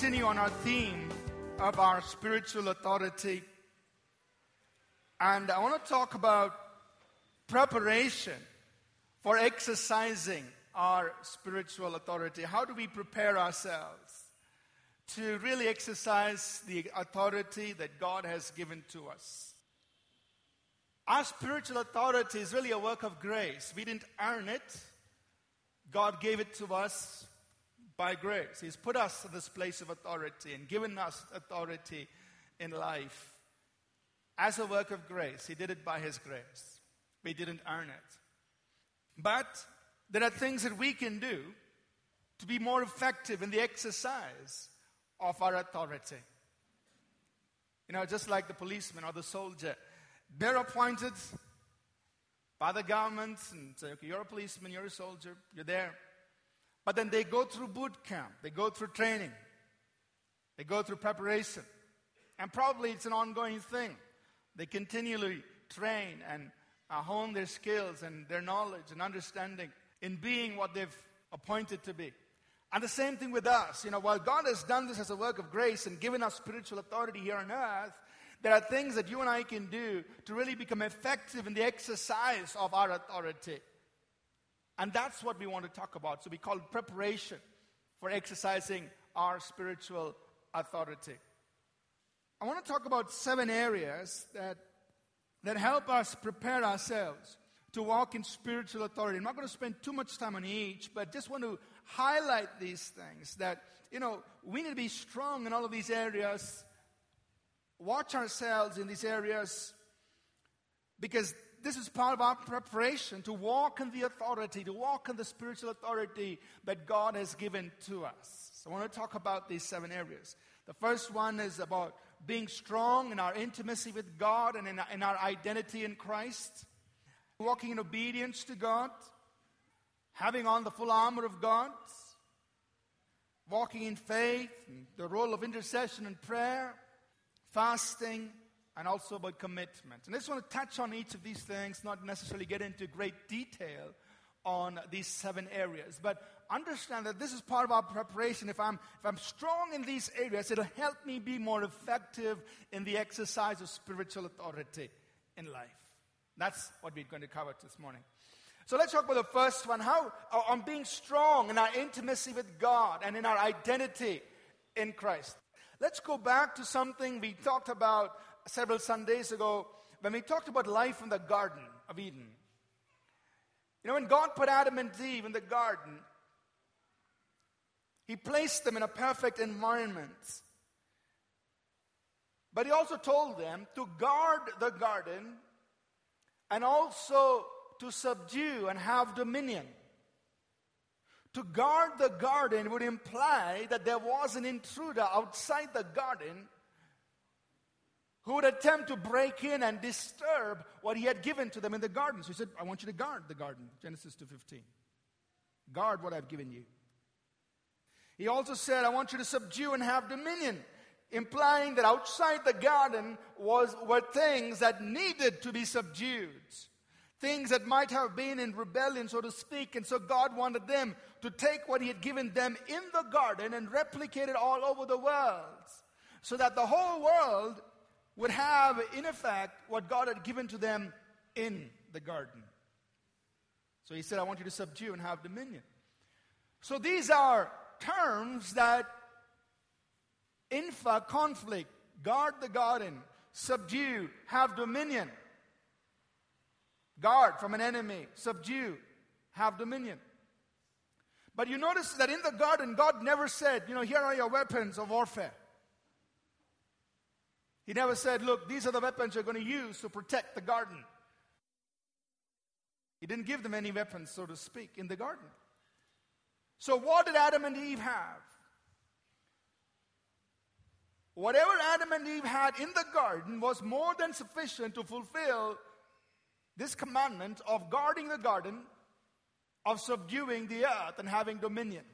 continue on our theme of our spiritual authority. And I want to talk about preparation for exercising our spiritual authority. How do we prepare ourselves to really exercise the authority that God has given to us? Our spiritual authority is really a work of grace. We didn't earn it, God gave it to us by grace. He's put us in this place of authority and given us authority in life as a work of grace. He did it by His grace. We didn't earn it. But there are things that we can do to be more effective in the exercise of our authority. You know, just like the policeman or the soldier, they're appointed by the government and say, okay, you're a policeman, you're a soldier, you're there. But then they go through boot camp, they go through training, they go through preparation. And probably it's an ongoing thing. They continually train and uh, hone their skills and their knowledge and understanding in being what they've appointed to be. And the same thing with us. You know, while God has done this as a work of grace and given us spiritual authority here on earth, there are things that you and I can do to really become effective in the exercise of our authority. And that's what we want to talk about. So we call it preparation for exercising our spiritual authority. I want to talk about seven areas that, that help us prepare ourselves to walk in spiritual authority. I'm not going to spend too much time on each, but just want to highlight these things that, you know, we need to be strong in all of these areas, watch ourselves in these areas, because this is part of our preparation to walk in the authority, to walk in the spiritual authority that God has given to us. So I want to talk about these seven areas. The first one is about being strong in our intimacy with God and in in our identity in Christ, walking in obedience to God, having on the full armor of God, walking in faith, the role of intercession and prayer, fasting, and also about commitment. And I just want to touch on each of these things, not necessarily get into great detail on these seven areas, but understand that this is part of our preparation. If I'm, if I'm strong in these areas, it'll help me be more effective in the exercise of spiritual authority in life. That's what we're going to cover this morning. So let's talk about the first one how uh, on being strong in our intimacy with God and in our identity in Christ. Let's go back to something we talked about several Sundays ago when we talked about life in the Garden of Eden. You know, when God put Adam and Eve in the garden, He placed them in a perfect environment. But He also told them to guard the garden and also to subdue and have dominion. To guard the garden would imply that there was an intruder outside the garden who would attempt to break in and disturb what he had given to them in the garden. So he said, I want you to guard the garden, Genesis 2:15. Guard what I've given you. He also said, I want you to subdue and have dominion, implying that outside the garden was, were things that needed to be subdued. Things that might have been in rebellion, so to speak. And so God wanted them to take what He had given them in the garden and replicate it all over the world. So that the whole world would have, in effect, what God had given to them in the garden. So he said, I want you to subdue and have dominion. So these are terms that infa conflict, guard the garden, subdue, have dominion. Guard from an enemy, subdue, have dominion. But you notice that in the garden, God never said, you know, here are your weapons of warfare. He never said, Look, these are the weapons you're going to use to protect the garden. He didn't give them any weapons, so to speak, in the garden. So, what did Adam and Eve have? Whatever Adam and Eve had in the garden was more than sufficient to fulfill this commandment of guarding the garden, of subduing the earth and having dominion.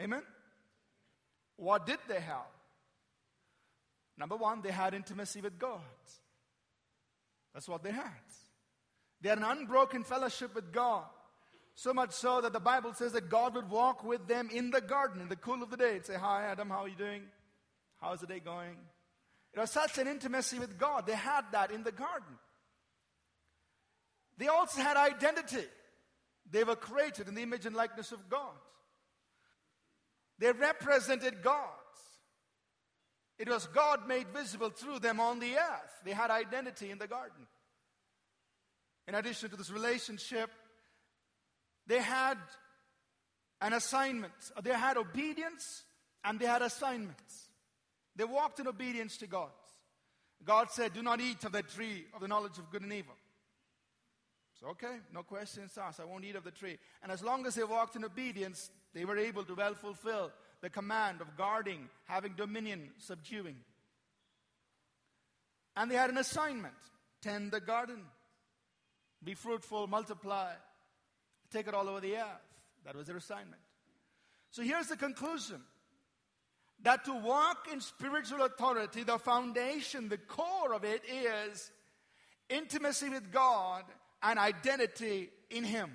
Amen? What did they have? Number one, they had intimacy with God. That's what they had. They had an unbroken fellowship with God. So much so that the Bible says that God would walk with them in the garden in the cool of the day and say, Hi, Adam, how are you doing? How's the day going? It was such an intimacy with God. They had that in the garden. They also had identity. They were created in the image and likeness of God. They represented God. It was God made visible through them on the earth. They had identity in the garden. In addition to this relationship, they had an assignment. They had obedience and they had assignments. They walked in obedience to God. God said, Do not eat of the tree of the knowledge of good and evil. So, okay, no questions asked. I won't eat of the tree. And as long as they walked in obedience, they were able to well fulfill the command of guarding, having dominion, subduing. And they had an assignment tend the garden, be fruitful, multiply, take it all over the earth. That was their assignment. So here's the conclusion that to walk in spiritual authority, the foundation, the core of it is intimacy with God and identity in Him.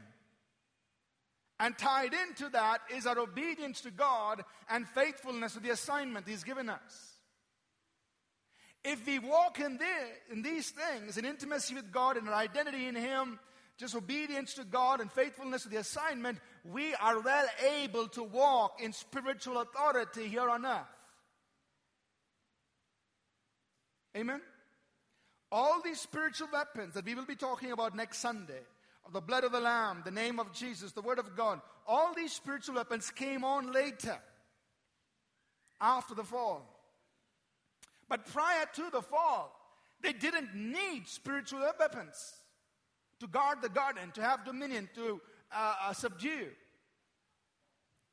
And tied into that is our obedience to God and faithfulness to the assignment He's given us. If we walk in, the, in these things, in intimacy with God and our identity in Him, just obedience to God and faithfulness to the assignment, we are well able to walk in spiritual authority here on earth. Amen? All these spiritual weapons that we will be talking about next Sunday the blood of the Lamb, the name of Jesus, the Word of God. All these spiritual weapons came on later, after the fall. But prior to the fall, they didn't need spiritual weapons to guard the garden, to have dominion, to uh, uh, subdue.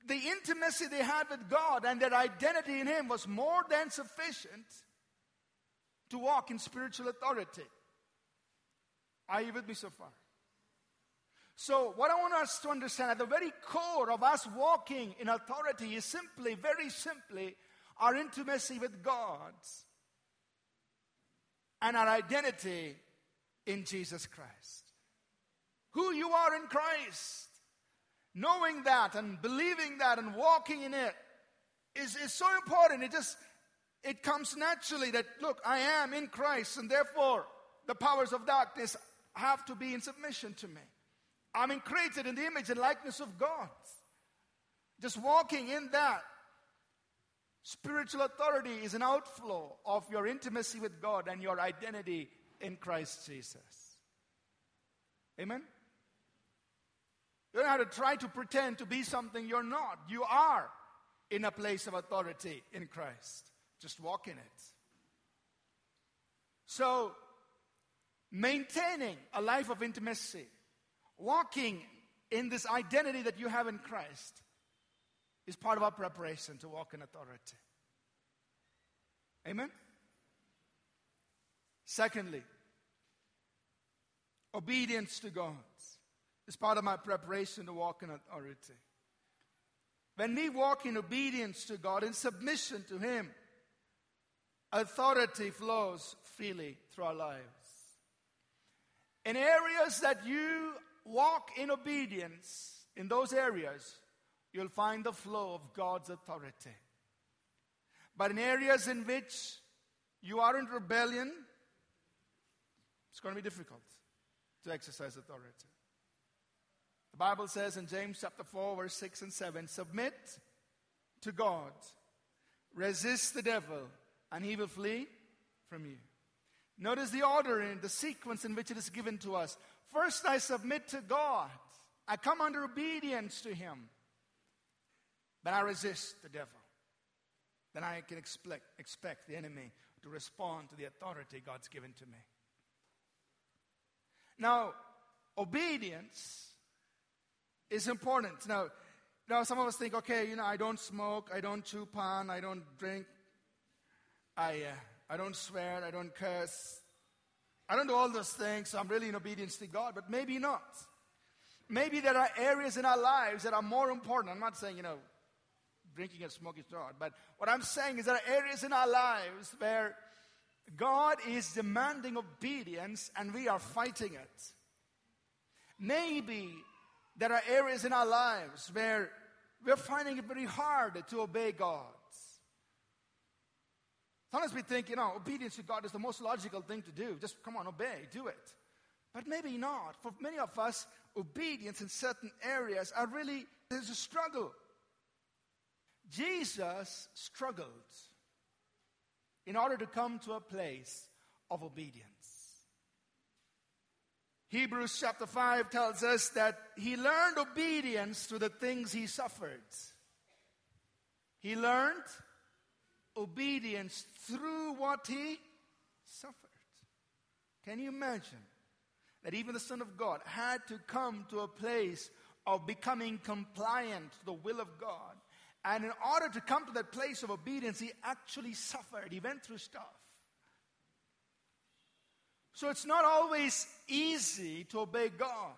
The intimacy they had with God and their identity in Him was more than sufficient to walk in spiritual authority. Are you with me so far? So, what I want us to understand at the very core of us walking in authority is simply, very simply, our intimacy with God and our identity in Jesus Christ. Who you are in Christ, knowing that and believing that and walking in it is, is so important. It just it comes naturally that look, I am in Christ, and therefore the powers of darkness have to be in submission to me. I'm in created in the image and likeness of God. Just walking in that spiritual authority is an outflow of your intimacy with God and your identity in Christ Jesus. Amen? You don't have to try to pretend to be something you're not. You are in a place of authority in Christ. Just walk in it. So, maintaining a life of intimacy walking in this identity that you have in Christ is part of our preparation to walk in authority. Amen? Secondly, obedience to God is part of my preparation to walk in authority. When we walk in obedience to God, in submission to Him, authority flows freely through our lives. In areas that you walk in obedience in those areas, you'll find the flow of God's authority. But in areas in which you are in rebellion, it's going to be difficult to exercise authority. The Bible says in James chapter 4, verse 6 and 7 submit to God, resist the devil, and he will flee from you. Notice the order in the sequence in which it is given to us. First, I submit to God. I come under obedience to Him. Then I resist the devil. Then I can expect, expect the enemy to respond to the authority God's given to me. Now, obedience is important. Now, now some of us think, okay, you know, I don't smoke, I don't chew pan, I don't drink, I, uh, I don't swear, I don't curse, I don't do all those things, so I'm really in obedience to God, but maybe not. Maybe there are areas in our lives that are more important. I'm not saying, you know, drinking and smoking is not, but what I'm saying is there are areas in our lives where God is demanding obedience and we are fighting it. Maybe there are areas in our lives where we're finding it very hard to obey God. Sometimes we think, you know, obedience to God is the most logical thing to do. Just come on, obey, do it. But maybe not. For many of us, obedience in certain areas are really, there's a struggle. Jesus struggled in order to come to a place of obedience. Hebrews chapter 5 tells us that he learned obedience through the things he suffered. He learned obedience through what he suffered. Can you imagine that even the Son of God had to come to a place of becoming compliant to the will of God? And in order to come to that place of obedience, he actually suffered. He went through stuff. So it's not always easy to obey God.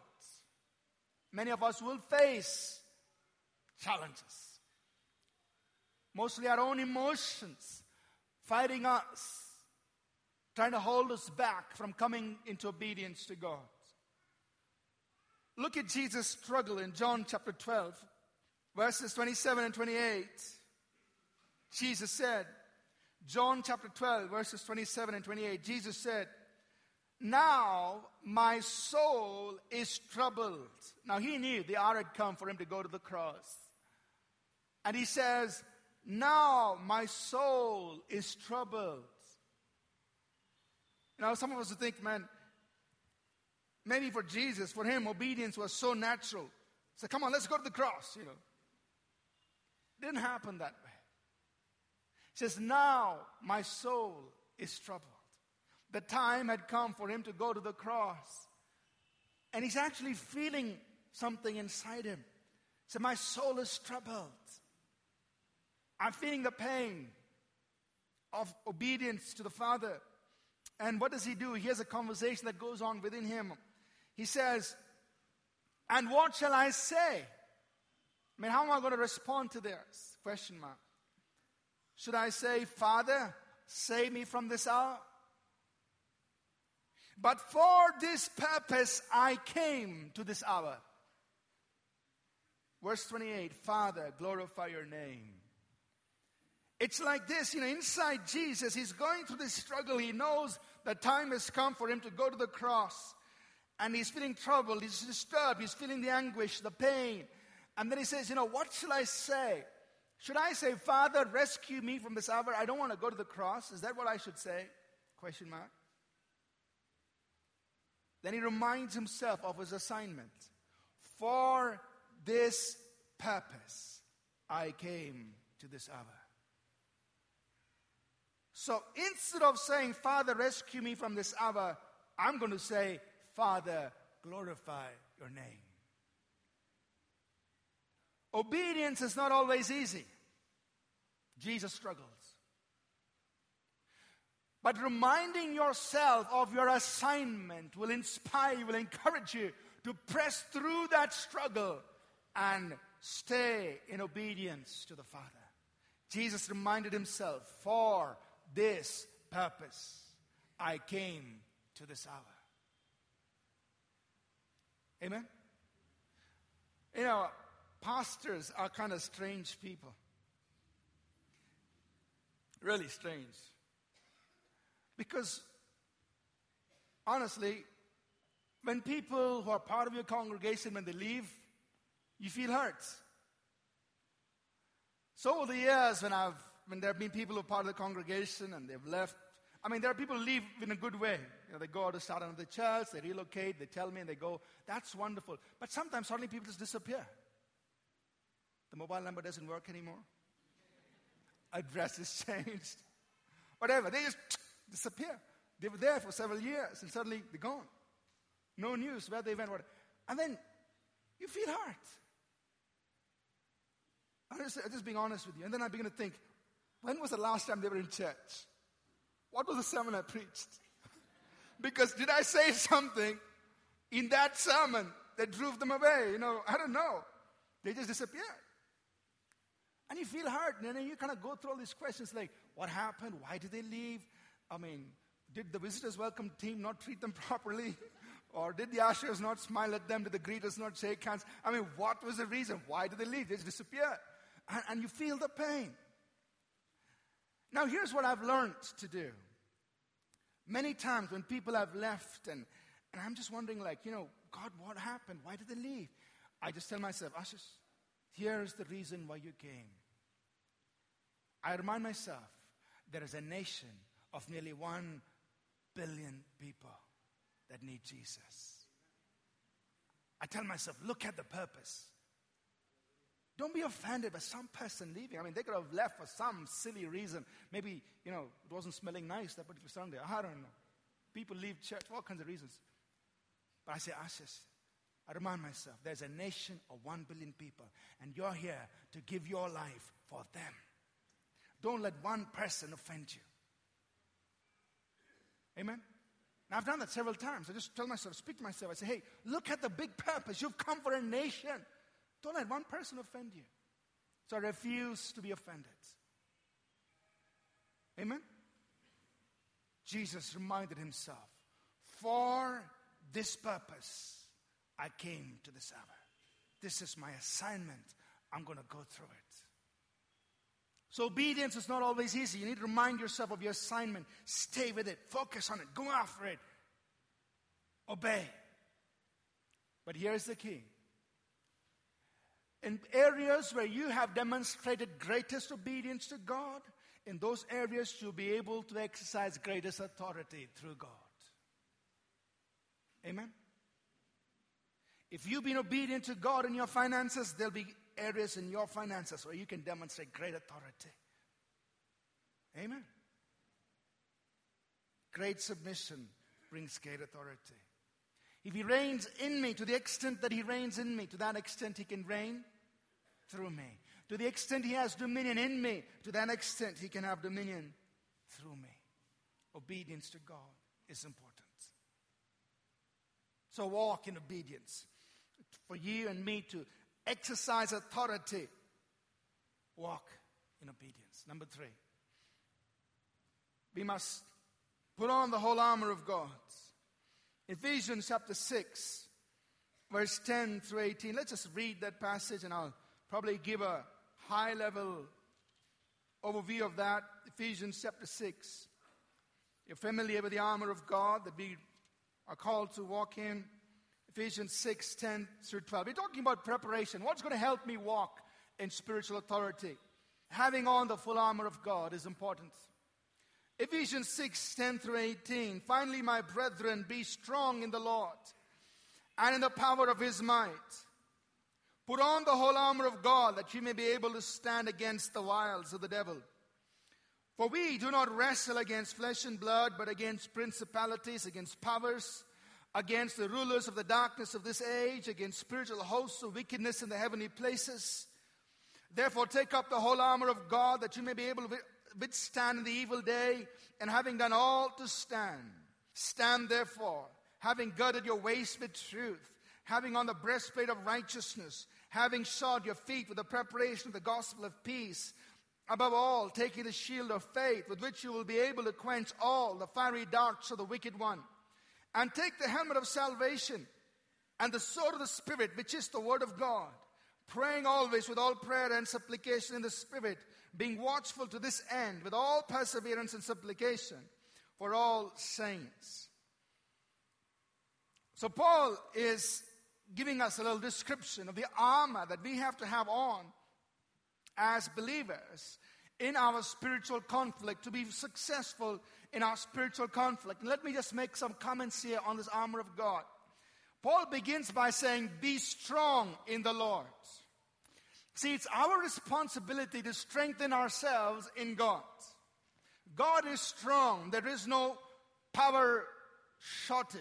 Many of us will face challenges mostly our own emotions fighting us, trying to hold us back from coming into obedience to God. Look at Jesus' struggle in John chapter 12, verses 27 and 28. Jesus said, John chapter 12, verses 27 and 28, Jesus said, Now my soul is troubled. Now he knew the hour had come for him to go to the cross. And he says, now my soul is troubled. Now, some of us think, man, maybe for Jesus, for him, obedience was so natural. So come on, let's go to the cross, you know. Didn't happen that way. He says, Now my soul is troubled. The time had come for him to go to the cross. And he's actually feeling something inside him. So my soul is troubled. I'm feeling the pain of obedience to the Father. And what does he do? He has a conversation that goes on within him. He says, And what shall I say? I mean, how am I going to respond to this? Question mark. Should I say, Father, save me from this hour? But for this purpose I came to this hour. Verse 28 Father, glorify your name. It's like this, you know, inside Jesus, he's going through this struggle. He knows the time has come for him to go to the cross. And he's feeling troubled, he's disturbed, he's feeling the anguish, the pain. And then he says, You know, what shall I say? Should I say, Father, rescue me from this hour? I don't want to go to the cross. Is that what I should say? Question mark. Then he reminds himself of his assignment. For this purpose I came to this hour. So instead of saying, Father, rescue me from this hour, I'm going to say, Father, glorify your name. Obedience is not always easy. Jesus struggles. But reminding yourself of your assignment will inspire you, will encourage you to press through that struggle and stay in obedience to the Father. Jesus reminded himself, For this purpose I came to this hour. Amen? You know, pastors are kind of strange people. Really strange. Because, honestly, when people who are part of your congregation, when they leave, you feel hurt. So over the years, when I've when there have been people who are part of the congregation and they've left. I mean, there are people who leave in a good way. You know, they go to start another church, they relocate, they tell me, and they go. That's wonderful. But sometimes suddenly people just disappear. The mobile number doesn't work anymore. Address is changed. Whatever. They just disappear. They were there for several years and suddenly they're gone. No news where they went. What. And then you feel hurt. I'm just, I'm just being honest with you. And then I begin to think, when was the last time they were in church? What was the sermon I preached? because did I say something in that sermon that drove them away? You know, I don't know. They just disappeared. And you feel hurt, and then you kind of go through all these questions like, what happened? Why did they leave? I mean, Did the visitors welcome team not treat them properly? Or did the ushers not smile at them? Did the greeters not shake hands? I mean, what was the reason? Why did they leave? They just disappeared. And, and you feel the pain. Now, here's what I've learned to do. Many times when people have left, and, and I'm just wondering, like, you know, God, what happened? Why did they leave? I just tell myself, Ashish, here's the reason why you came. I remind myself there is a nation of nearly one billion people that need Jesus. I tell myself, look at the purpose. Don't be offended by some person leaving. I mean, they could have left for some silly reason. Maybe, you know, it wasn't smelling nice that particular Sunday. I don't know. People leave church for all kinds of reasons. But I say, Ashish, I remind myself there's a nation of one billion people, and you're here to give your life for them. Don't let one person offend you. Amen? Now, I've done that several times. I just tell myself, speak to myself. I say, hey, look at the big purpose. You've come for a nation. Don't let one person offend you. So I refuse to be offended. Amen? Jesus reminded himself, for this purpose I came to this hour. This is my assignment. I'm going to go through it. So, obedience is not always easy. You need to remind yourself of your assignment. Stay with it, focus on it, go after it, obey. But here's the key in areas where you have demonstrated greatest obedience to God, in those areas you'll be able to exercise greatest authority through God. Amen? If you've been obedient to God in your finances, there'll be areas in your finances where you can demonstrate great authority. Amen. Great submission brings great authority. If He reigns in me to the extent that He reigns in me, to that extent He can reign through me. To the extent He has dominion in me, to that extent He can have dominion through me. Obedience to God is important. So walk in obedience. For you and me to exercise authority, walk in obedience. Number three, we must put on the whole armor of God. Ephesians chapter 6, verse 10 through 18. Let's just read that passage and I'll probably give a high level overview of that. Ephesians chapter 6. You're familiar with the armor of God that we are called to walk in. Ephesians 6 10 through 12. We're talking about preparation. What's going to help me walk in spiritual authority? Having on the full armor of God is important. Ephesians 6 10 through 18. Finally, my brethren, be strong in the Lord and in the power of his might. Put on the whole armor of God that you may be able to stand against the wiles of the devil. For we do not wrestle against flesh and blood, but against principalities, against powers against the rulers of the darkness of this age, against spiritual hosts of wickedness in the heavenly places. Therefore, take up the whole armor of God that you may be able to withstand the evil day, and having done all to stand, stand therefore, having girded your waist with truth, having on the breastplate of righteousness, having shod your feet with the preparation of the gospel of peace. Above all, taking the shield of faith, with which you will be able to quench all the fiery darts of the wicked one and take the helmet of salvation and the sword of the Spirit, which is the Word of God, praying always with all prayer and supplication in the Spirit, being watchful to this end with all perseverance and supplication for all saints. So, Paul is giving us a little description of the armor that we have to have on as believers in our spiritual conflict to be successful in our spiritual conflict. Let me just make some comments here on this armor of God. Paul begins by saying, Be strong in the Lord. See, it's our responsibility to strengthen ourselves in God. God is strong, there is no power shortage.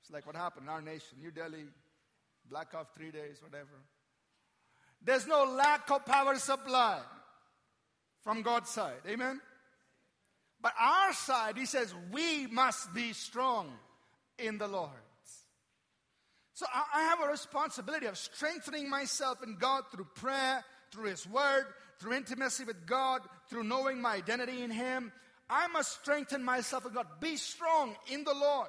It's like what happened in our nation, New Delhi, black off three days, whatever. There's no lack of power supply from God's side. Amen? But our side, he says, we must be strong in the Lord. So I have a responsibility of strengthening myself in God through prayer, through His Word, through intimacy with God, through knowing my identity in Him. I must strengthen myself in God. Be strong in the Lord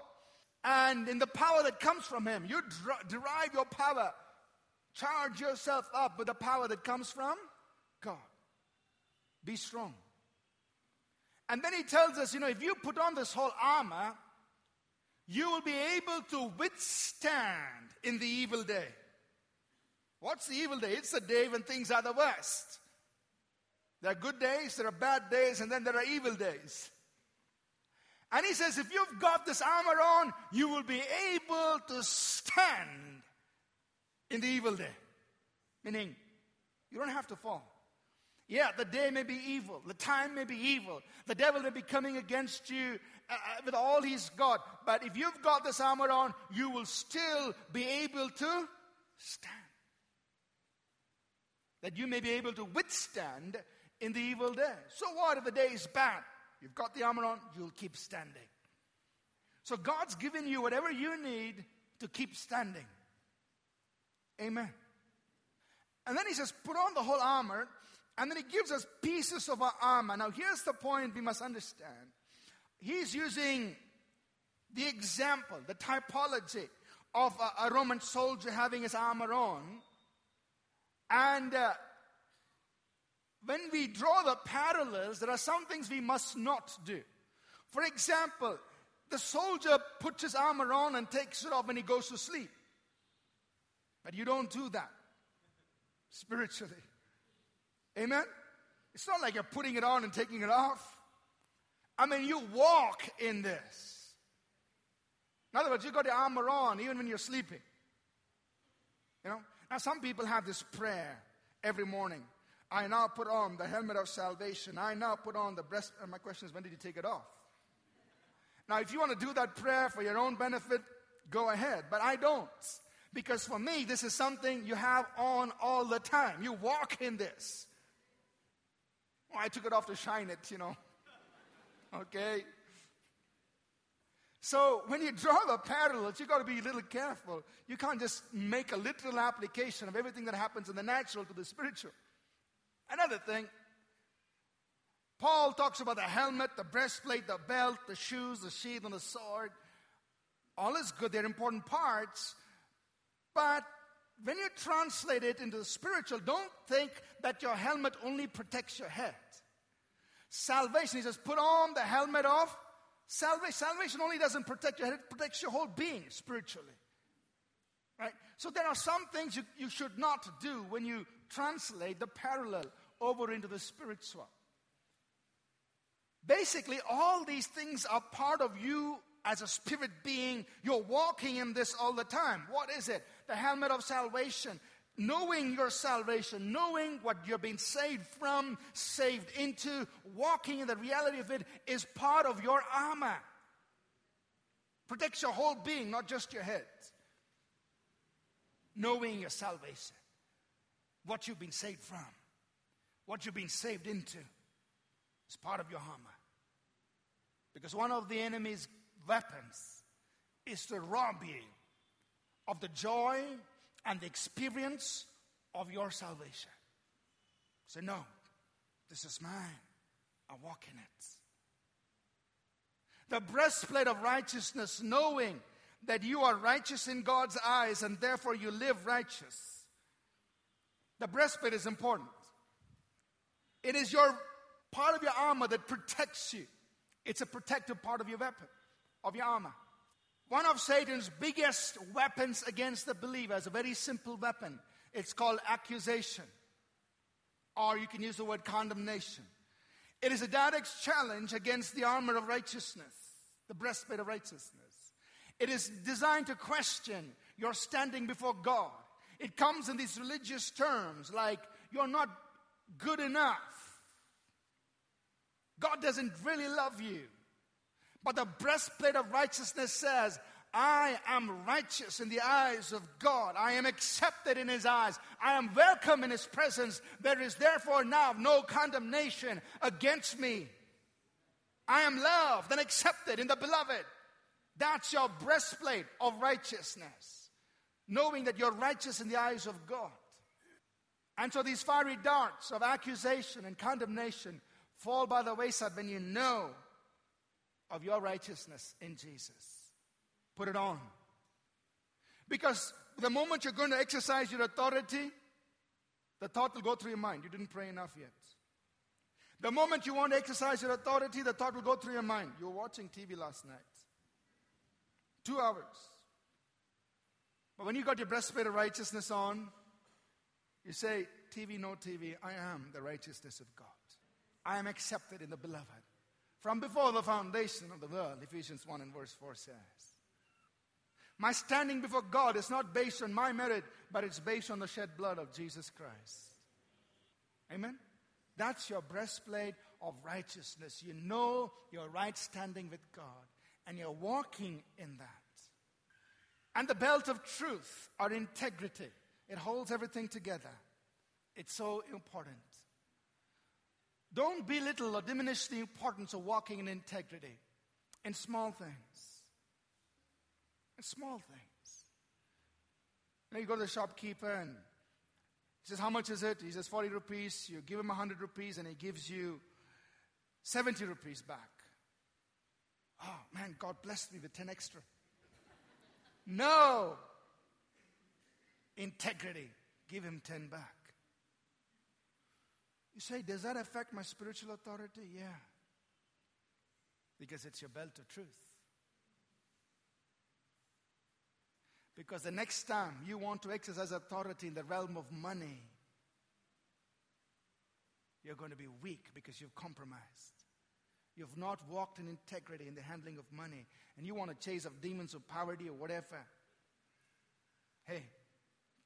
and in the power that comes from Him. You derive your power. Charge yourself up with the power that comes from God. Be strong. And then He tells us, you know, if you put on this whole armor, you will be able to withstand in the evil day. What's the evil day? It's the day when things are the worst. There are good days, there are bad days, and then there are evil days. And he says, if you've got this armor on, you will be able to stand in the evil day. Meaning, you don't have to fall. Yeah, the day may be evil, the time may be evil, the devil may be coming against you uh, uh, with all he's got. But if you've got this armor on, you will still be able to stand. That you may be able to withstand in the evil day. So what if the day is bad? You've got the armor on, you'll keep standing. So God's given you whatever you need to keep standing. Amen. And then he says, put on the whole armor, and then he gives us pieces of our armor. Now, here's the point we must understand. He's using the example, the typology of a, a Roman soldier having his armor on. And uh, when we draw the parallels, there are some things we must not do. For example, the soldier puts his armor on and takes it off when he goes to sleep. But you don't do that spiritually. Amen? It's not like you're putting it on and taking it off. I mean, you walk in this. In other words, you got your armor on even when you're sleeping. You know? Now, some people have this prayer every morning. I now put on the helmet of salvation. I now put on the breast. And my question is, when did you take it off? Now, if you want to do that prayer for your own benefit, go ahead. But I don't. Because for me, this is something you have on all the time. You walk in this. Oh, I took it off to shine it, you know. Okay? So when you draw the parallels, you've got to be a little careful. You can't just make a literal application of everything that happens in the natural to the spiritual. Another thing, Paul talks about the helmet, the breastplate, the belt, the shoes, the sheath, and the sword. All is good, they're important parts. But when you translate it into the spiritual, don't think that your helmet only protects your head. Salvation, he says, put on the helmet of salvation. Salvation only doesn't protect your head, it protects your whole being spiritually. Right? So there are some things you, you should not do when you translate the parallel over into the spiritual. Basically, all these things are part of you as a spirit being. You're walking in this all the time. What is it? The helmet of salvation. Knowing your salvation, knowing what you're being saved from, saved into, walking in the reality of it is part of your armor. Protects your whole being, not just your head. Knowing your salvation what you've been saved from, what you've been saved into, is part of your armor. Because one of the enemy's weapons is to rob you of the joy and the experience of your salvation. Say, no, this is mine. I walk in it. The breastplate of righteousness, knowing that you are righteous in God's eyes and therefore you live righteous. The breastplate is important. It is your part of your armor that protects you. It's a protective part of your weapon, of your armor. One of Satan's biggest weapons against the believer is a very simple weapon. It's called accusation, or you can use the word condemnation. It is a direct challenge against the armor of righteousness, the breastplate of righteousness. It is designed to question your standing before God. It comes in these religious terms like, you're not good enough. God doesn't really love you. But the breastplate of righteousness says, I am righteous in the eyes of God. I am accepted in His eyes. I am welcome in His presence. There is therefore now no condemnation against me. I am loved and accepted in the beloved. That's your breastplate of righteousness knowing that you're righteous in the eyes of God. And so these fiery darts of accusation and condemnation fall by the wayside when you know of your righteousness in Jesus. Put it on. Because the moment you're going to exercise your authority, the thought will go through your mind. You didn't pray enough yet. The moment you want to exercise your authority, the thought will go through your mind. You were watching TV last night. Two hours. But when you got your breastplate of righteousness on, you say, TV, no TV, I am the righteousness of God. I am accepted in the beloved. From before the foundation of the world, Ephesians 1 and verse 4 says. My standing before God is not based on my merit, but it's based on the shed blood of Jesus Christ. Amen? That's your breastplate of righteousness. You know your right standing with God, and you're walking in that. And the belt of truth, or integrity, it holds everything together. It's so important. Don't belittle or diminish the importance of walking in integrity in small things. In small things. You, know, you go to the shopkeeper and he says, How much is it? He says, 40 rupees. You give him 100 rupees and he gives you 70 rupees back. Oh, man, God blessed me with 10 extra. no. Integrity. Give him 10 back. You say, Does that affect my spiritual authority? Yeah. Because it's your belt of truth. Because the next time you want to exercise authority in the realm of money, you're going to be weak because you've compromised. You've not walked in integrity in the handling of money, and you want to chase of demons of poverty or whatever. Hey,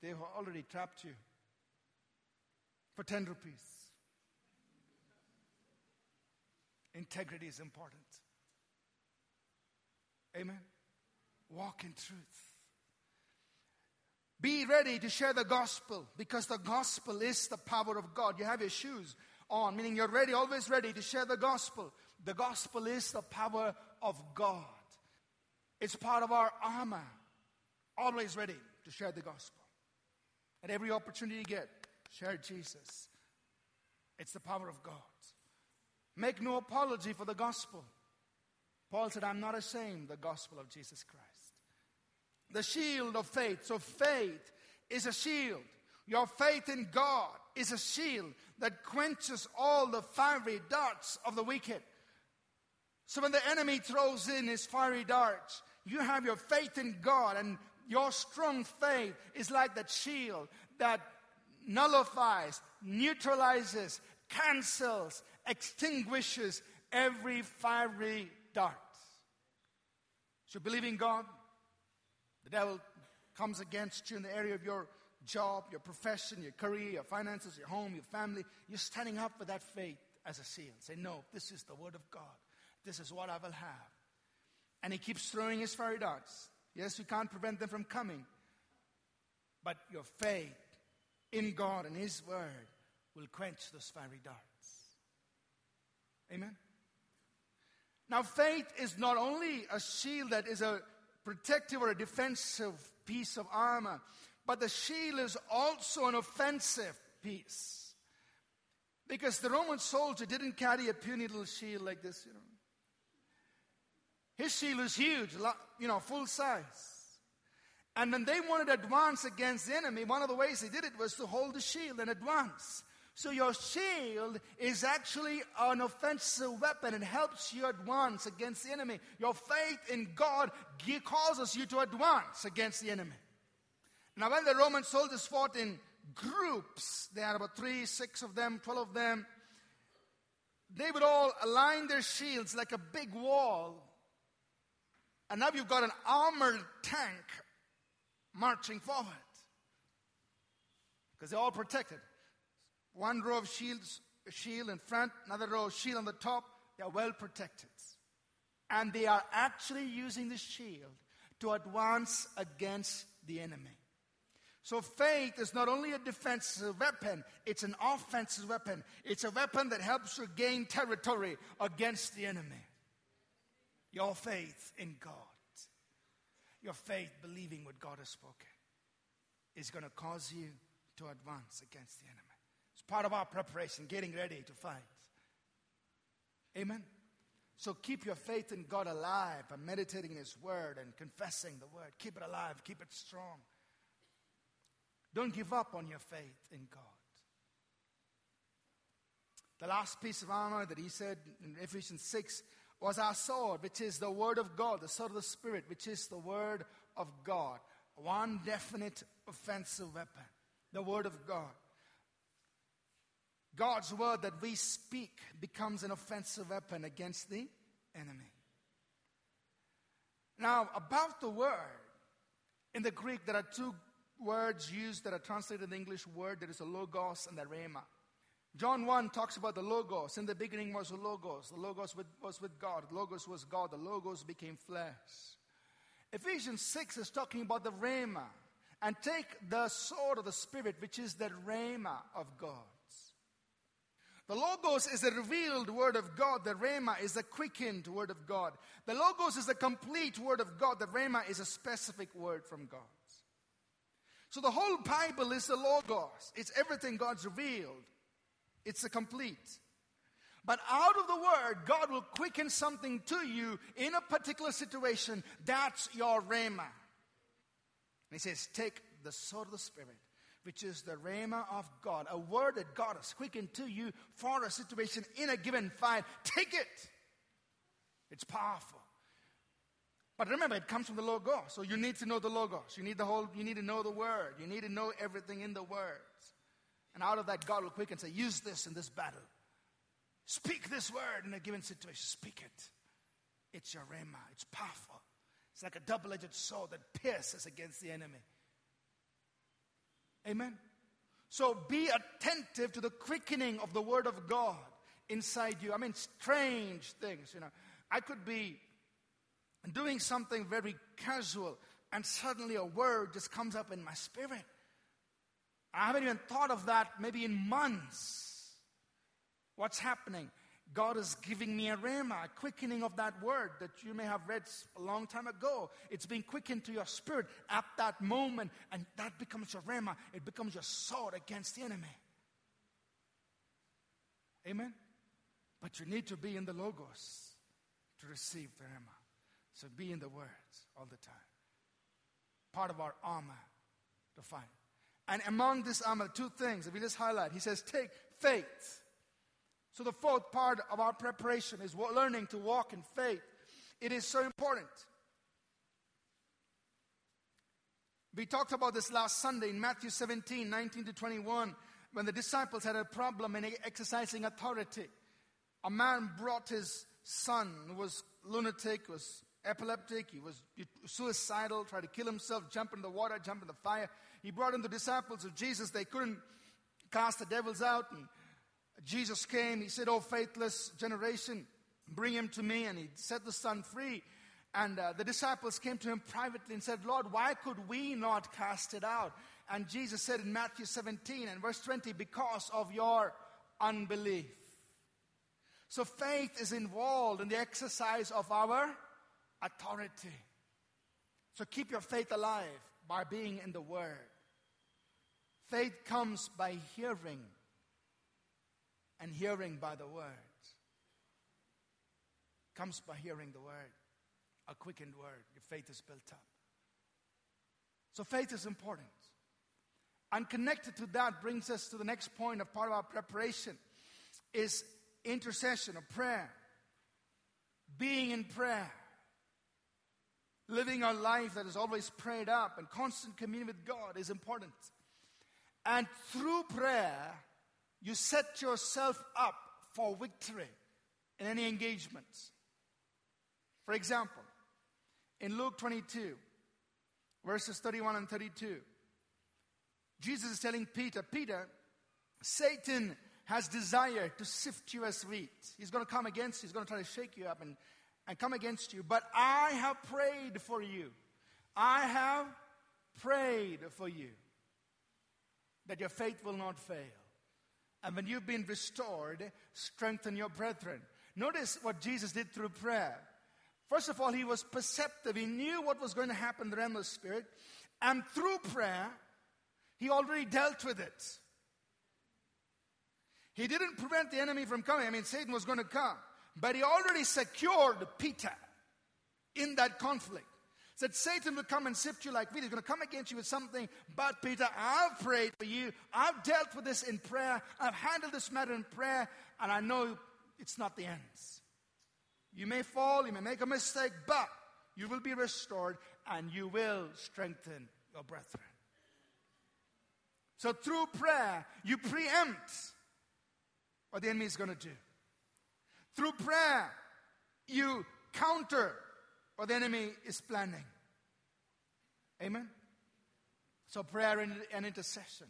they've already trapped you for 10 rupees. Integrity is important. Amen. Walk in truth. Be ready to share the gospel because the gospel is the power of God. You have your shoes on, meaning you're ready, always ready to share the gospel. The gospel is the power of God. It's part of our armor. Always ready to share the gospel. At every opportunity you get, share Jesus. It's the power of God. Make no apology for the gospel. Paul said, I'm not ashamed the gospel of Jesus Christ the shield of faith. So faith is a shield. Your faith in God is a shield that quenches all the fiery darts of the wicked. So when the enemy throws in his fiery darts, you have your faith in God, and your strong faith is like that shield that nullifies, neutralizes, cancels, extinguishes every fiery dart. So believe in God, the devil comes against you in the area of your job, your profession, your career, your finances, your home, your family. You're standing up for that faith as a seal. Say, No, this is the word of God. This is what I will have. And he keeps throwing his fiery darts. Yes, you can't prevent them from coming. But your faith in God and his word will quench those fiery darts. Amen. Now, faith is not only a shield that is a protective or a defensive piece of armor, but the shield is also an offensive piece. Because the Roman soldier didn't carry a puny little shield like this, you know. His shield was huge, you know, full size. And when they wanted to advance against the enemy, one of the ways they did it was to hold the shield and advance. So your shield is actually an offensive weapon. It helps you advance against the enemy. Your faith in God causes you to advance against the enemy. Now, when the Roman soldiers fought in groups, they had about three, six of them, twelve of them, they would all align their shields like a big wall. And now you've got an armored tank marching forward because they're all protected. One row of shields, a shield in front, another row of shield on the top. They are well protected. And they are actually using the shield to advance against the enemy. So faith is not only a defensive weapon, it's an offensive weapon. It's a weapon that helps you gain territory against the enemy. Your faith in God, your faith believing what God has spoken, is going to cause you to advance against the enemy part of our preparation, getting ready to fight. Amen. So keep your faith in God alive by meditating His Word and confessing the Word. Keep it alive, keep it strong. Don't give up on your faith in God. The last piece of armor that he said in Ephesians 6 was our sword, which is the Word of God, the sword of the Spirit, which is the Word of God. One definite offensive weapon, the Word of God. God's word that we speak becomes an offensive weapon against the enemy. Now, about the word, in the Greek, there are two words used that are translated in the English word. There is a logos and a rhema. John 1 talks about the logos. In the beginning was the logos. The logos was with God. The logos was God. The logos became flesh. Ephesians 6 is talking about the rhema. And take the sword of the Spirit, which is the rhema of God. The Logos is a revealed word of God. The Rhema is a quickened word of God. The Logos is a complete word of God. The Rhema is a specific word from God. So the whole Bible is the Logos. It's everything God's revealed. It's a complete. But out of the word, God will quicken something to you in a particular situation. That's your Rhema. And he says, take the sword of the Spirit which is the Rhema of God, a word that God has quickened to you for a situation in a given fight. Take it. It's powerful. But remember, it comes from the Logos. So you need to know the Logos. You need the whole, you need to know the word. You need to know everything in the words. And out of that, God will quicken and say, use this in this battle. Speak this word in a given situation. Speak it. It's your Rhema. It's powerful. It's like a double edged sword that pierces against the enemy. Amen. So be attentive to the quickening of the word of God inside you. I mean, strange things, you know. I could be doing something very casual and suddenly a word just comes up in my spirit. I haven't even thought of that maybe in months. What's happening? God is giving me a rhema, a quickening of that word that you may have read a long time ago. It's being quickened to your spirit at that moment, and that becomes your rhema. It becomes your sword against the enemy. Amen? But you need to be in the Logos to receive the rhema. So be in the words all the time. Part of our armor to fight. And among this armor, two things, if we just highlight, he says, take faith so, the fourth part of our preparation is learning to walk in faith. It is so important. We talked about this last Sunday in Matthew 17 19 to 21 when the disciples had a problem in exercising authority. A man brought his son who was lunatic, was epileptic, he was suicidal, tried to kill himself, jump in the water, jump in the fire. He brought in the disciples of Jesus. They couldn't cast the devils out. And Jesus came, he said, Oh, faithless generation, bring him to me. And he set the son free. And uh, the disciples came to him privately and said, Lord, why could we not cast it out? And Jesus said in Matthew 17 and verse 20, because of your unbelief. So faith is involved in the exercise of our authority. So keep your faith alive by being in the Word. Faith comes by hearing and hearing by the word. Comes by hearing the word, a quickened word. Your faith is built up. So faith is important. And connected to that brings us to the next point of part of our preparation is intercession or prayer. Being in prayer. Living a life that is always prayed up and constant communion with God is important. And through prayer, you set yourself up for victory in any engagements. For example, in Luke 22, verses 31 and 32, Jesus is telling Peter, Peter, Satan has desired to sift you as wheat. He's going to come against you, he's going to try to shake you up and, and come against you. But I have prayed for you. I have prayed for you that your faith will not fail. And when you've been restored, strengthen your brethren. Notice what Jesus did through prayer. First of all, he was perceptive. He knew what was going to happen in the realm of the spirit. And through prayer, he already dealt with it. He didn't prevent the enemy from coming. I mean, Satan was going to come. But he already secured Peter in that conflict. Said Satan will come and sift you like wheat. He's going to come against you with something. But Peter, I've prayed for you. I've dealt with this in prayer. I've handled this matter in prayer. And I know it's not the end. You may fall, you may make a mistake, but you will be restored and you will strengthen your brethren. So through prayer, you preempt what the enemy is going to do. Through prayer, you counter what the enemy is planning. Amen? So, prayer and intercession.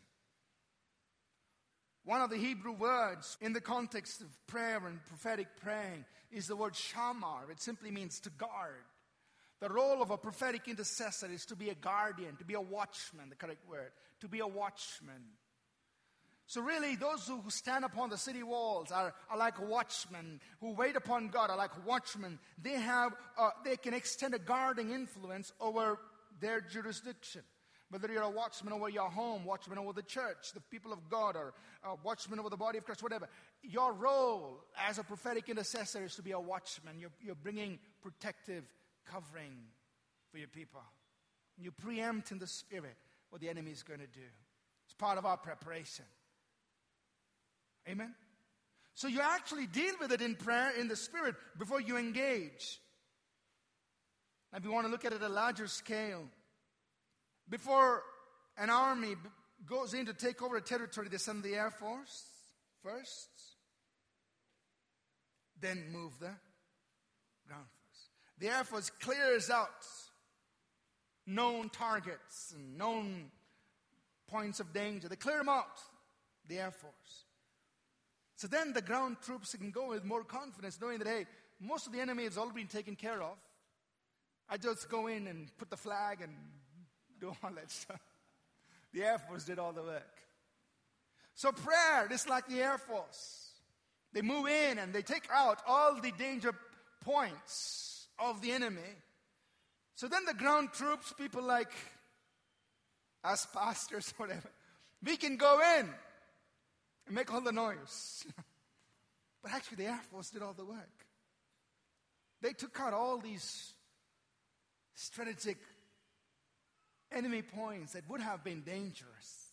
One of the Hebrew words in the context of prayer and prophetic praying is the word shamar. It simply means to guard. The role of a prophetic intercessor is to be a guardian, to be a watchman, the correct word, to be a watchman. So, really, those who stand upon the city walls are, are like watchmen, who wait upon God are like watchmen. They, have, uh, they can extend a guarding influence over their jurisdiction. Whether you're a watchman over your home, watchman over the church, the people of God, or a watchman over the body of Christ, whatever. Your role as a prophetic intercessor is to be a watchman. You're, you're bringing protective covering for your people. You preempt in the spirit what the enemy is going to do. It's part of our preparation. Amen? So you actually deal with it in prayer, in the spirit, before you engage. If you want to look at it at a larger scale, before an army goes in to take over a territory, they send the Air Force first, then move the ground force. The Air Force clears out known targets and known points of danger. They clear them out, the Air Force. So then the ground troops can go with more confidence, knowing that, hey, most of the enemy has already been taken care of. I just go in and put the flag and do all that stuff. The Air Force did all the work. So prayer is like the Air Force. They move in and they take out all the danger points of the enemy. So then the ground troops, people like us pastors, whatever, we can go in and make all the noise. but actually, the Air Force did all the work. They took out all these strategic enemy points that would have been dangerous.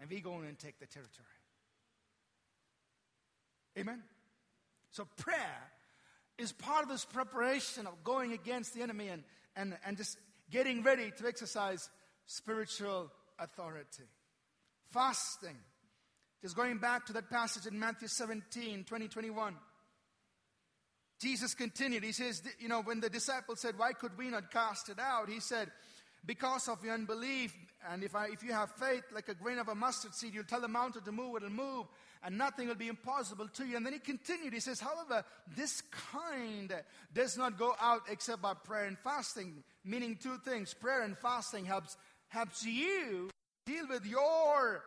And we go in and take the territory. Amen? So, prayer is part of this preparation of going against the enemy and, and, and just getting ready to exercise spiritual authority. Fasting. Just going back to that passage in Matthew 17, 20, 21. Jesus continued. He says, you know, when the disciples said, Why could we not cast it out? He said, Because of your unbelief. And if, I, if you have faith like a grain of a mustard seed, you'll tell the mountain to move, it'll move, and nothing will be impossible to you. And then he continued. He says, However, this kind does not go out except by prayer and fasting, meaning two things. Prayer and fasting helps, helps you deal with your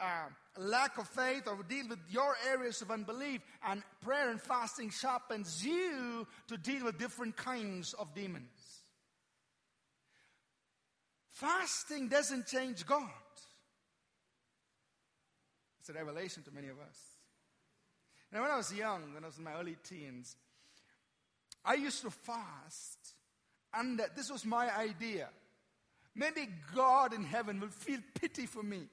uh, lack of faith or deal with your areas of unbelief, and prayer and fasting sharpens you to deal with different kinds of demons. Fasting doesn't change God. It's a revelation to many of us. Now, when I was young, when I was in my early teens, I used to fast, and this was my idea. Maybe God in heaven will feel pity for me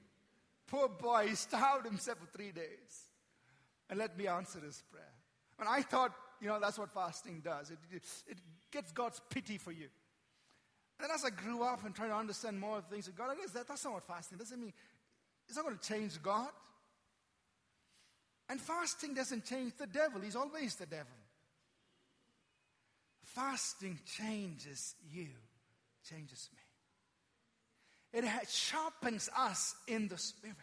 Poor boy, he starved himself for three days. And let me answer his prayer. And I thought, you know, that's what fasting does. It, it, gets God's pity for you. And then as I grew up and tried to understand more of things of God, I realized that that's not what fasting doesn't mean. It's not going to change God. And fasting doesn't change the devil. He's always the devil. Fasting changes you, changes me. It sharpens us in the spirit.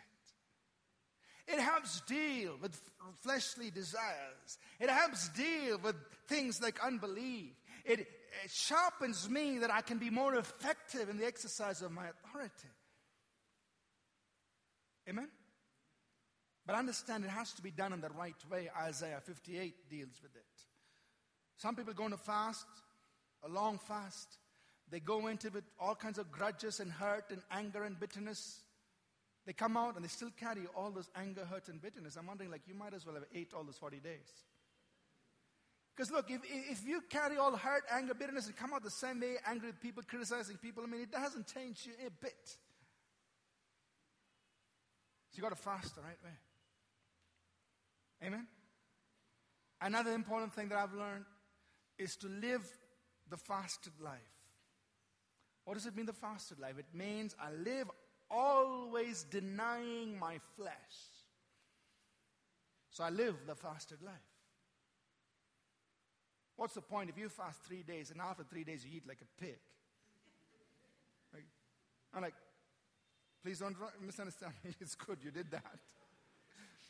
It helps deal with fleshly desires. It helps deal with things like unbelief. It, it sharpens me that I can be more effective in the exercise of my authority. Amen? But understand it has to be done in the right way. Isaiah 58 deals with it. Some people going to fast, a long fast. They go into it with all kinds of grudges and hurt and anger and bitterness. They come out and they still carry all those anger, hurt, and bitterness. I'm wondering, like, you might as well have ate all those 40 days. Because look, if, if you carry all hurt, anger, bitterness, and come out the same way, angry with people, criticizing people, I mean, it doesn't change you a bit. So you got to fast the right way. Amen? Another important thing that I've learned is to live the fasted life. What does it mean, the fasted life? It means I live always denying my flesh. So I live the fasted life. What's the point if you fast three days and after three days you eat like a pig? I'm like, please don't misunderstand me. It's good you did that.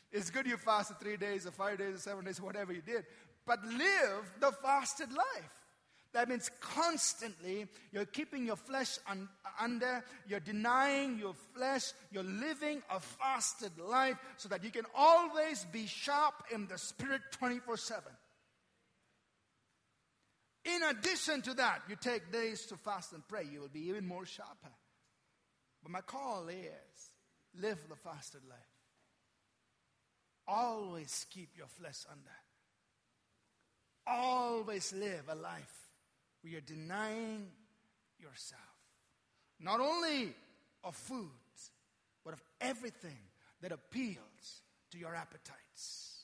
It's good you fasted three days or five days or seven days, whatever you did. But live the fasted life. That means constantly you're keeping your flesh un- under, you're denying your flesh, you're living a fasted life so that you can always be sharp in the spirit 24 7. In addition to that, you take days to fast and pray, you will be even more sharper. But my call is live the fasted life. Always keep your flesh under. Always live a life where you're denying yourself. Not only of food, but of everything that appeals to your appetites.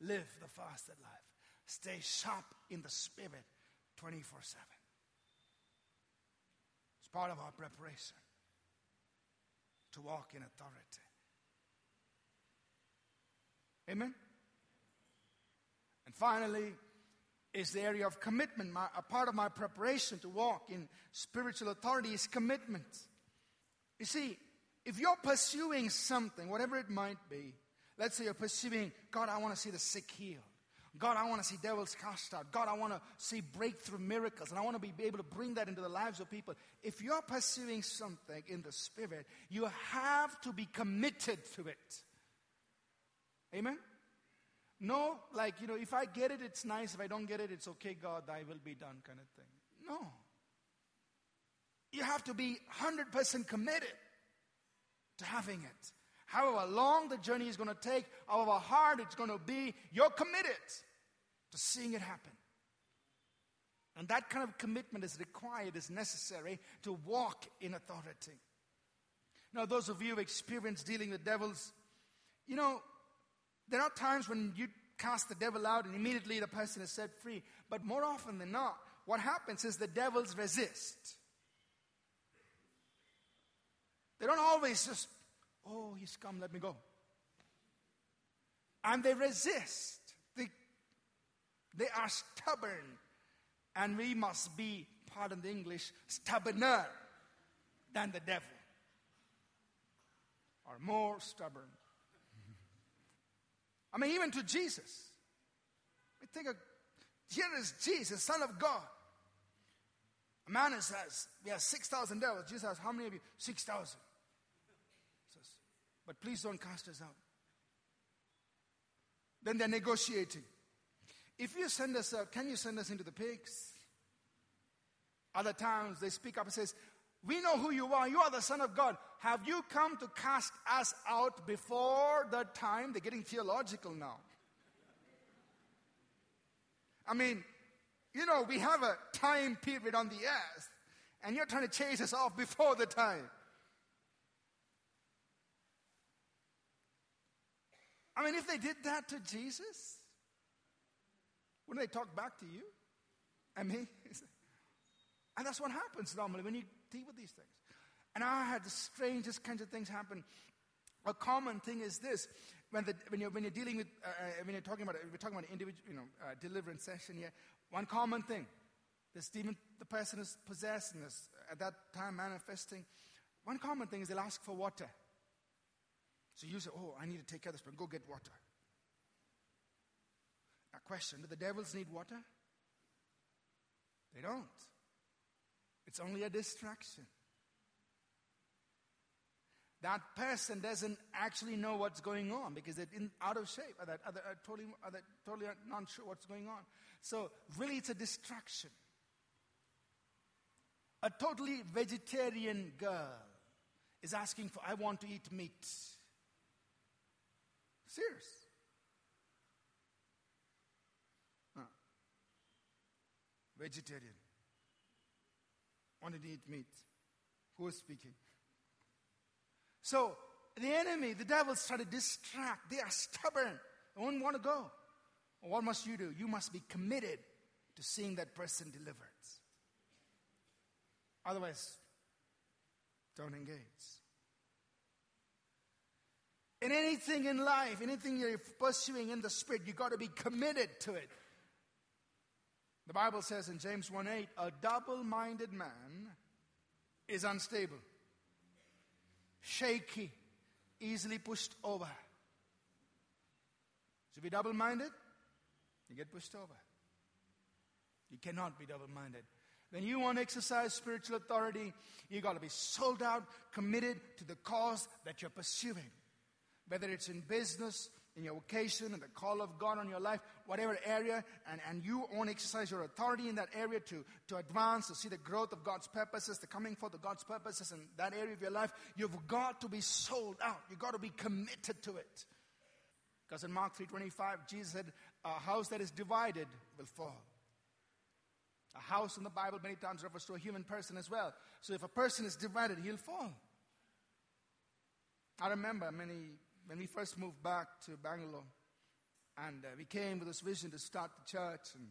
Live the fasted life. Stay sharp in the spirit 24 7. It's part of our preparation to walk in authority. Amen? And finally, is the area of commitment. My, a part of my preparation to walk in spiritual authority is commitment. You see, if you're pursuing something, whatever it might be, let's say you're pursuing, God, I want to see the sick healed. God, I want to see devils cast out. God, I want to see breakthrough miracles. And I want to be able to bring that into the lives of people. If you're pursuing something in the Spirit, you have to be committed to it. Amen? No, like, you know, if I get it, it's nice. If I don't get it, it's okay, God, I will be done, kind of thing. No. You have to be 100% committed to having it. However long the journey is going to take, however hard it's going to be, you're committed to seeing it happen. And that kind of commitment is required, is necessary to walk in authority. Now, those of you who experience dealing with devils, you know, there are times when you cast the devil out and immediately the person is set free. But more often than not, what happens is the devils resist. They don't always just, oh, he's come, let me go. And they resist. They, they are stubborn. And we must be, pardon the English, stubborner than the devil. Or more stubborn. I mean, even to Jesus. We think of, here is Jesus, Son of God. A man says, We have 6,000 devils. Jesus says, How many of you? 6,000. Says, But please don't cast us out. Then they're negotiating. If you send us out, can you send us into the pigs? Other times they speak up and says, we know who you are. You are the Son of God. Have you come to cast us out before the time? They're getting theological now. I mean, you know, we have a time period on the earth, and you're trying to chase us off before the time. I mean, if they did that to Jesus, wouldn't they talk back to you? I mean, and that's what happens normally when you deal with these things. And I had the strangest kinds of things happen. A common thing is this: when, the, when, you're, when you're dealing with, uh, uh when you're talking about, we're talking about an individual, you know, uh, deliverance session here. One common thing: this demon, the person is possessed and is at that time manifesting. One common thing is they'll ask for water. So you say, "Oh, I need to take care of this person. Go get water." A question: Do the devils need water? They don't. It's only a distraction. That person doesn't actually know what's going on because they're in, out of shape, or that, are uh, totally, or totally not sure what's going on. So, really, it's a distraction. A totally vegetarian girl is asking for, I want to eat meat. Serious. vegetarian. Wanted to eat meat. Who is speaking? So the enemy, the devil, started to distract. They are stubborn. They don't want to go. What must you do? You must be committed to seeing that person delivered. Otherwise, don't engage. In anything in life, anything you're pursuing in the spirit, you've got to be committed to it. The Bible says in James 1 8, a double minded man is unstable, shaky, easily pushed over. So if you're double minded, you get pushed over. You cannot be double minded. When you want to exercise spiritual authority, you got to be sold out, committed to the cause that you're pursuing. Whether it's in business, in your vocation, and the call of God on your life, whatever area, and, and you want to exercise your authority in that area to, to advance, to see the growth of God's purposes, the coming forth of God's purposes in that area of your life, you've got to be sold out. You've got to be committed to it. Because in Mark 3.25, Jesus said, a house that is divided will fall. A house in the Bible many times refers to a human person as well. So if a person is divided, he'll fall. I remember many, when we first moved back to Bangalore, and uh, we came with this vision to start the church. And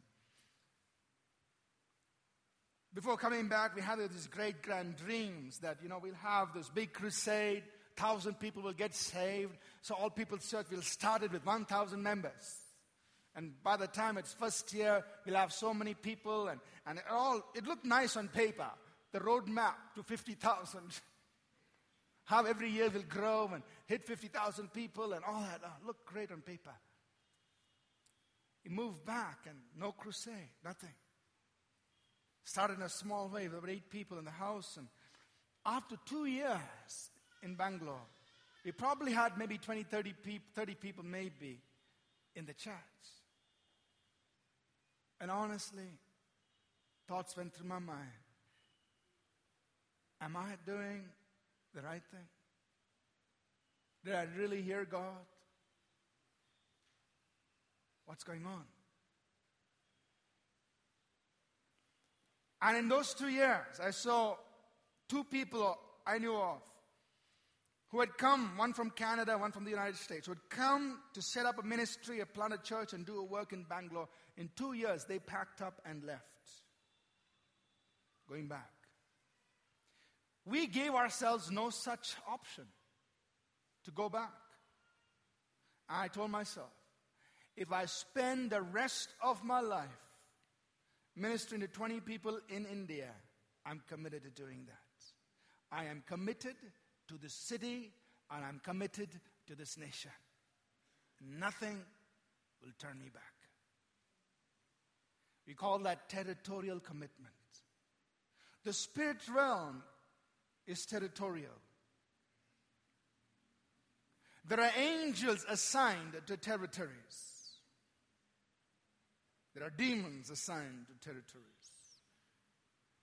before coming back, we had these great grand dreams that, you know, we'll have this big crusade, thousand people will get saved. So all people's church will start it with 1,000 members. And by the time it's first year, we'll have so many people, and, and it all it looked nice on paper. The roadmap to 50,000. How every year will grow and hit 50,000 people and all that. Oh, looked great on paper. He moved back and no crusade, nothing. Started in a small way with eight people in the house. And after two years in Bangalore, we probably had maybe 20, 30 people, 30 people maybe in the church. And honestly, thoughts went through my mind. Am I doing the right thing? Did I really hear God? What's going on? And in those two years, I saw two people I knew of who had come, one from Canada, one from the United States, who had come to set up a ministry, a planted church, and do a work in Bangalore. In two years, they packed up and left, going back. We gave ourselves no such option to go back. I told myself, if I spend the rest of my life ministering to 20 people in India, I'm committed to doing that. I am committed to this city and I'm committed to this nation. Nothing will turn me back. We call that territorial commitment. The spirit realm is territorial. There are angels assigned to territories. There are demons assigned to territories.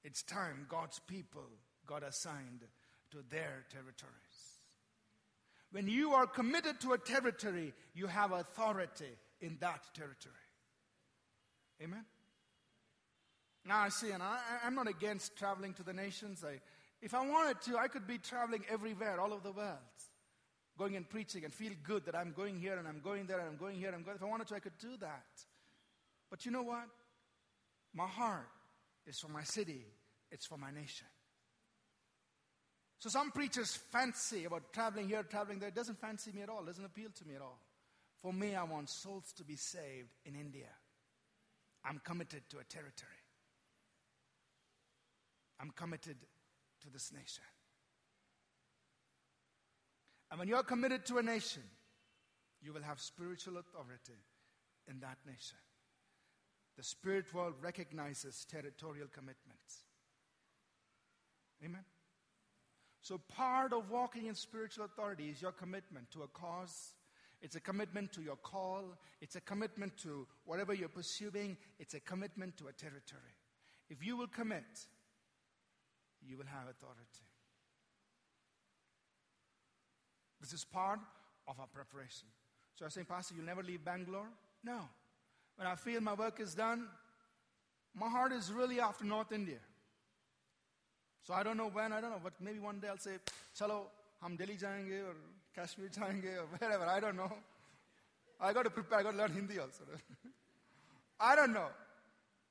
It's time God's people got assigned to their territories. When you are committed to a territory, you have authority in that territory. Amen? Now, I see, and I, am not against traveling to the nations. I, if I wanted to, I could be traveling everywhere, all over the world, going and preaching and feel good that I'm going here and I'm going there and I'm going here and I'm going. If I wanted to, I could do that. But you know what? My heart is for my city, it's for my nation. So some preachers fancy about traveling here, traveling there. It doesn't fancy me at all, it doesn't appeal to me at all. For me, I want souls to be saved in India. I'm committed to a territory. I'm committed to this nation. And when you're committed to a nation, you will have spiritual authority in that nation. The spirit world recognizes territorial commitments. Amen. So, part of walking in spiritual authority is your commitment to a cause. It's a commitment to your call. It's a commitment to whatever you're pursuing. It's a commitment to a territory. If you will commit, you will have authority. This is part of our preparation. So I say, Pastor, you'll never leave Bangalore? No. When I feel my work is done, my heart is really after North India. So I don't know when, I don't know, but maybe one day I'll say, chalo, hum Delhi jayenge or Kashmir jayenge or wherever, I don't know. I got to prepare, I got to learn Hindi also. I don't know.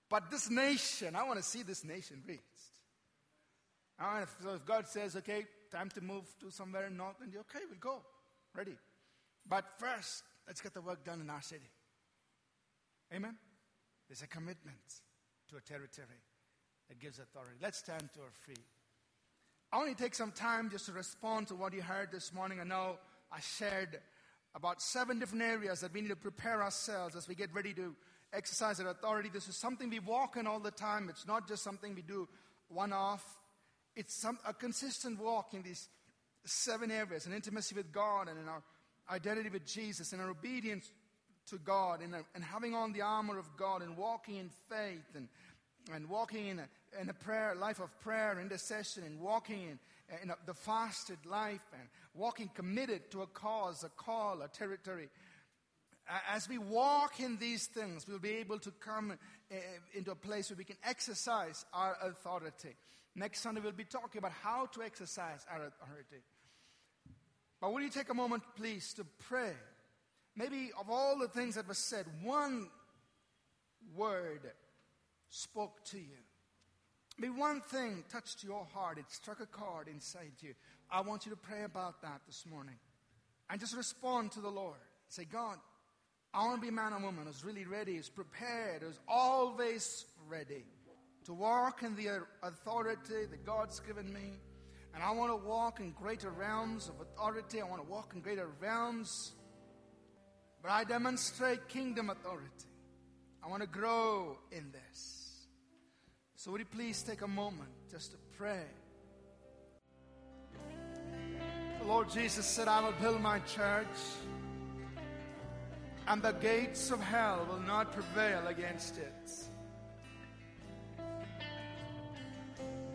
But this nation, I want to see this nation reached. So if God says, okay, time to move to somewhere in North India, okay, we'll go. Ready. But first, let's get the work done in our city. Amen? There's a commitment to a territory that gives authority. Let's stand to our feet. I want to take some time just to respond to what you heard this morning. I know I shared about seven different areas that we need to prepare ourselves as we get ready to exercise our authority. This is something we walk in all the time. It's not just something we do one off. It's some, a consistent walk in these seven areas an intimacy with God and in our identity with Jesus and our obedience to God and, and having on the armor of God and walking in faith and, and walking in a, in a prayer, life of prayer, intercession, and walking in, in a, the fasted life and walking committed to a cause, a call, a territory. As we walk in these things, we'll be able to come uh, into a place where we can exercise our authority. Next Sunday, we'll be talking about how to exercise our authority. But will you take a moment, please, to pray? Maybe of all the things that were said, one word spoke to you. Maybe one thing touched your heart, it struck a chord inside you. I want you to pray about that this morning. And just respond to the Lord. Say, God, I want to be a man or woman who's really ready, who's prepared, who's always ready to walk in the authority that God's given me. And I want to walk in greater realms of authority. I want to walk in greater realms. But I demonstrate kingdom authority. I want to grow in this. So, would you please take a moment just to pray? The Lord Jesus said, I will build my church and the gates of hell will not prevail against it.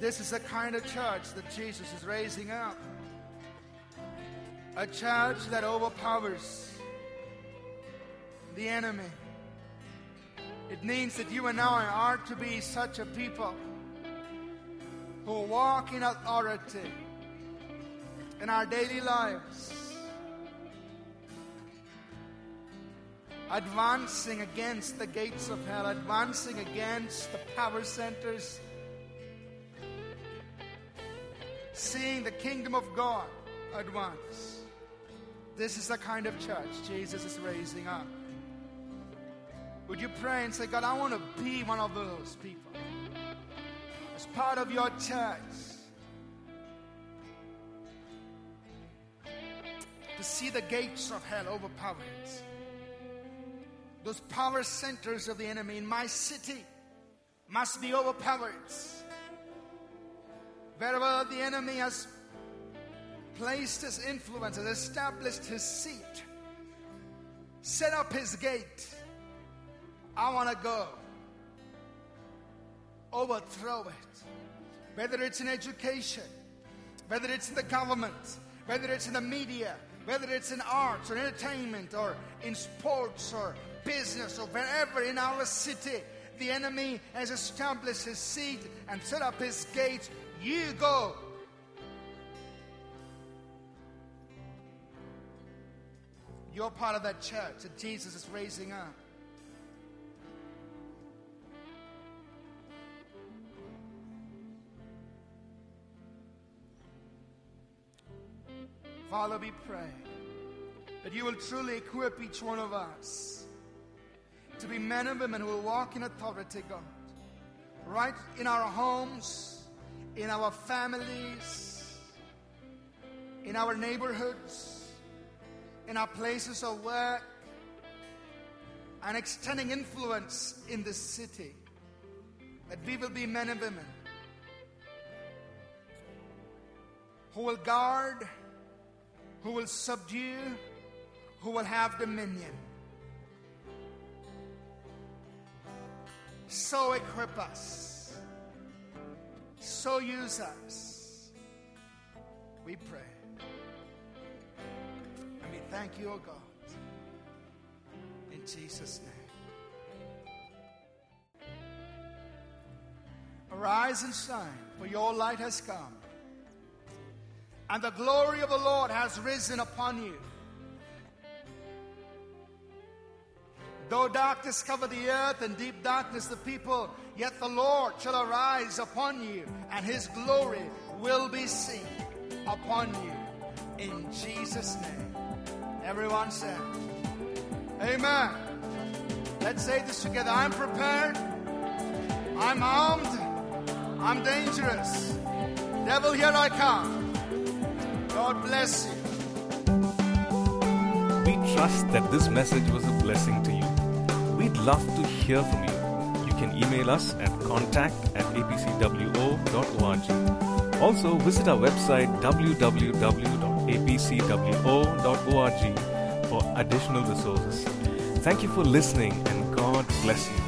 This is the kind of church that Jesus is raising up. A church that overpowers the enemy. It means that you and I are to be such a people who walk in authority in our daily lives advancing against the gates of hell, advancing against the power centers, seeing the kingdom of God advance. This is the kind of church Jesus is raising up. Would you pray and say, God, I want to be one of those people as part of your church? To see the gates of hell overpowered those power centers of the enemy in my city must be overpowered. Wherever the enemy has placed his influence, has established his seat, set up his gate, I want to go overthrow it. Whether it's in education, whether it's in the government, whether it's in the media, whether it's in arts or entertainment or in sports or business or wherever in our city the enemy has established his seat and set up his gates, you go. You're part of that church that Jesus is raising up. Father, we pray that you will truly equip each one of us to be men and women who will walk in authority, God. Right in our homes, in our families, in our neighborhoods, in our places of work, and extending influence in this city. That we will be men and women who will guard, who will subdue, who will have dominion. So equip us. So use us. We pray. And we thank you, O oh God. In Jesus' name. Arise and shine, for your light has come. And the glory of the Lord has risen upon you. Though darkness cover the earth and deep darkness the people, yet the Lord shall arise upon you, and his glory will be seen upon you. In Jesus' name. Everyone said, Amen. Let's say this together. I'm prepared. I'm armed. I'm dangerous. Devil, here I come. God bless you. We trust that this message was a blessing to you. We'd love to hear from you. You can email us at contact at apcwo.org. Also, visit our website www.apcwo.org for additional resources. Thank you for listening and God bless you.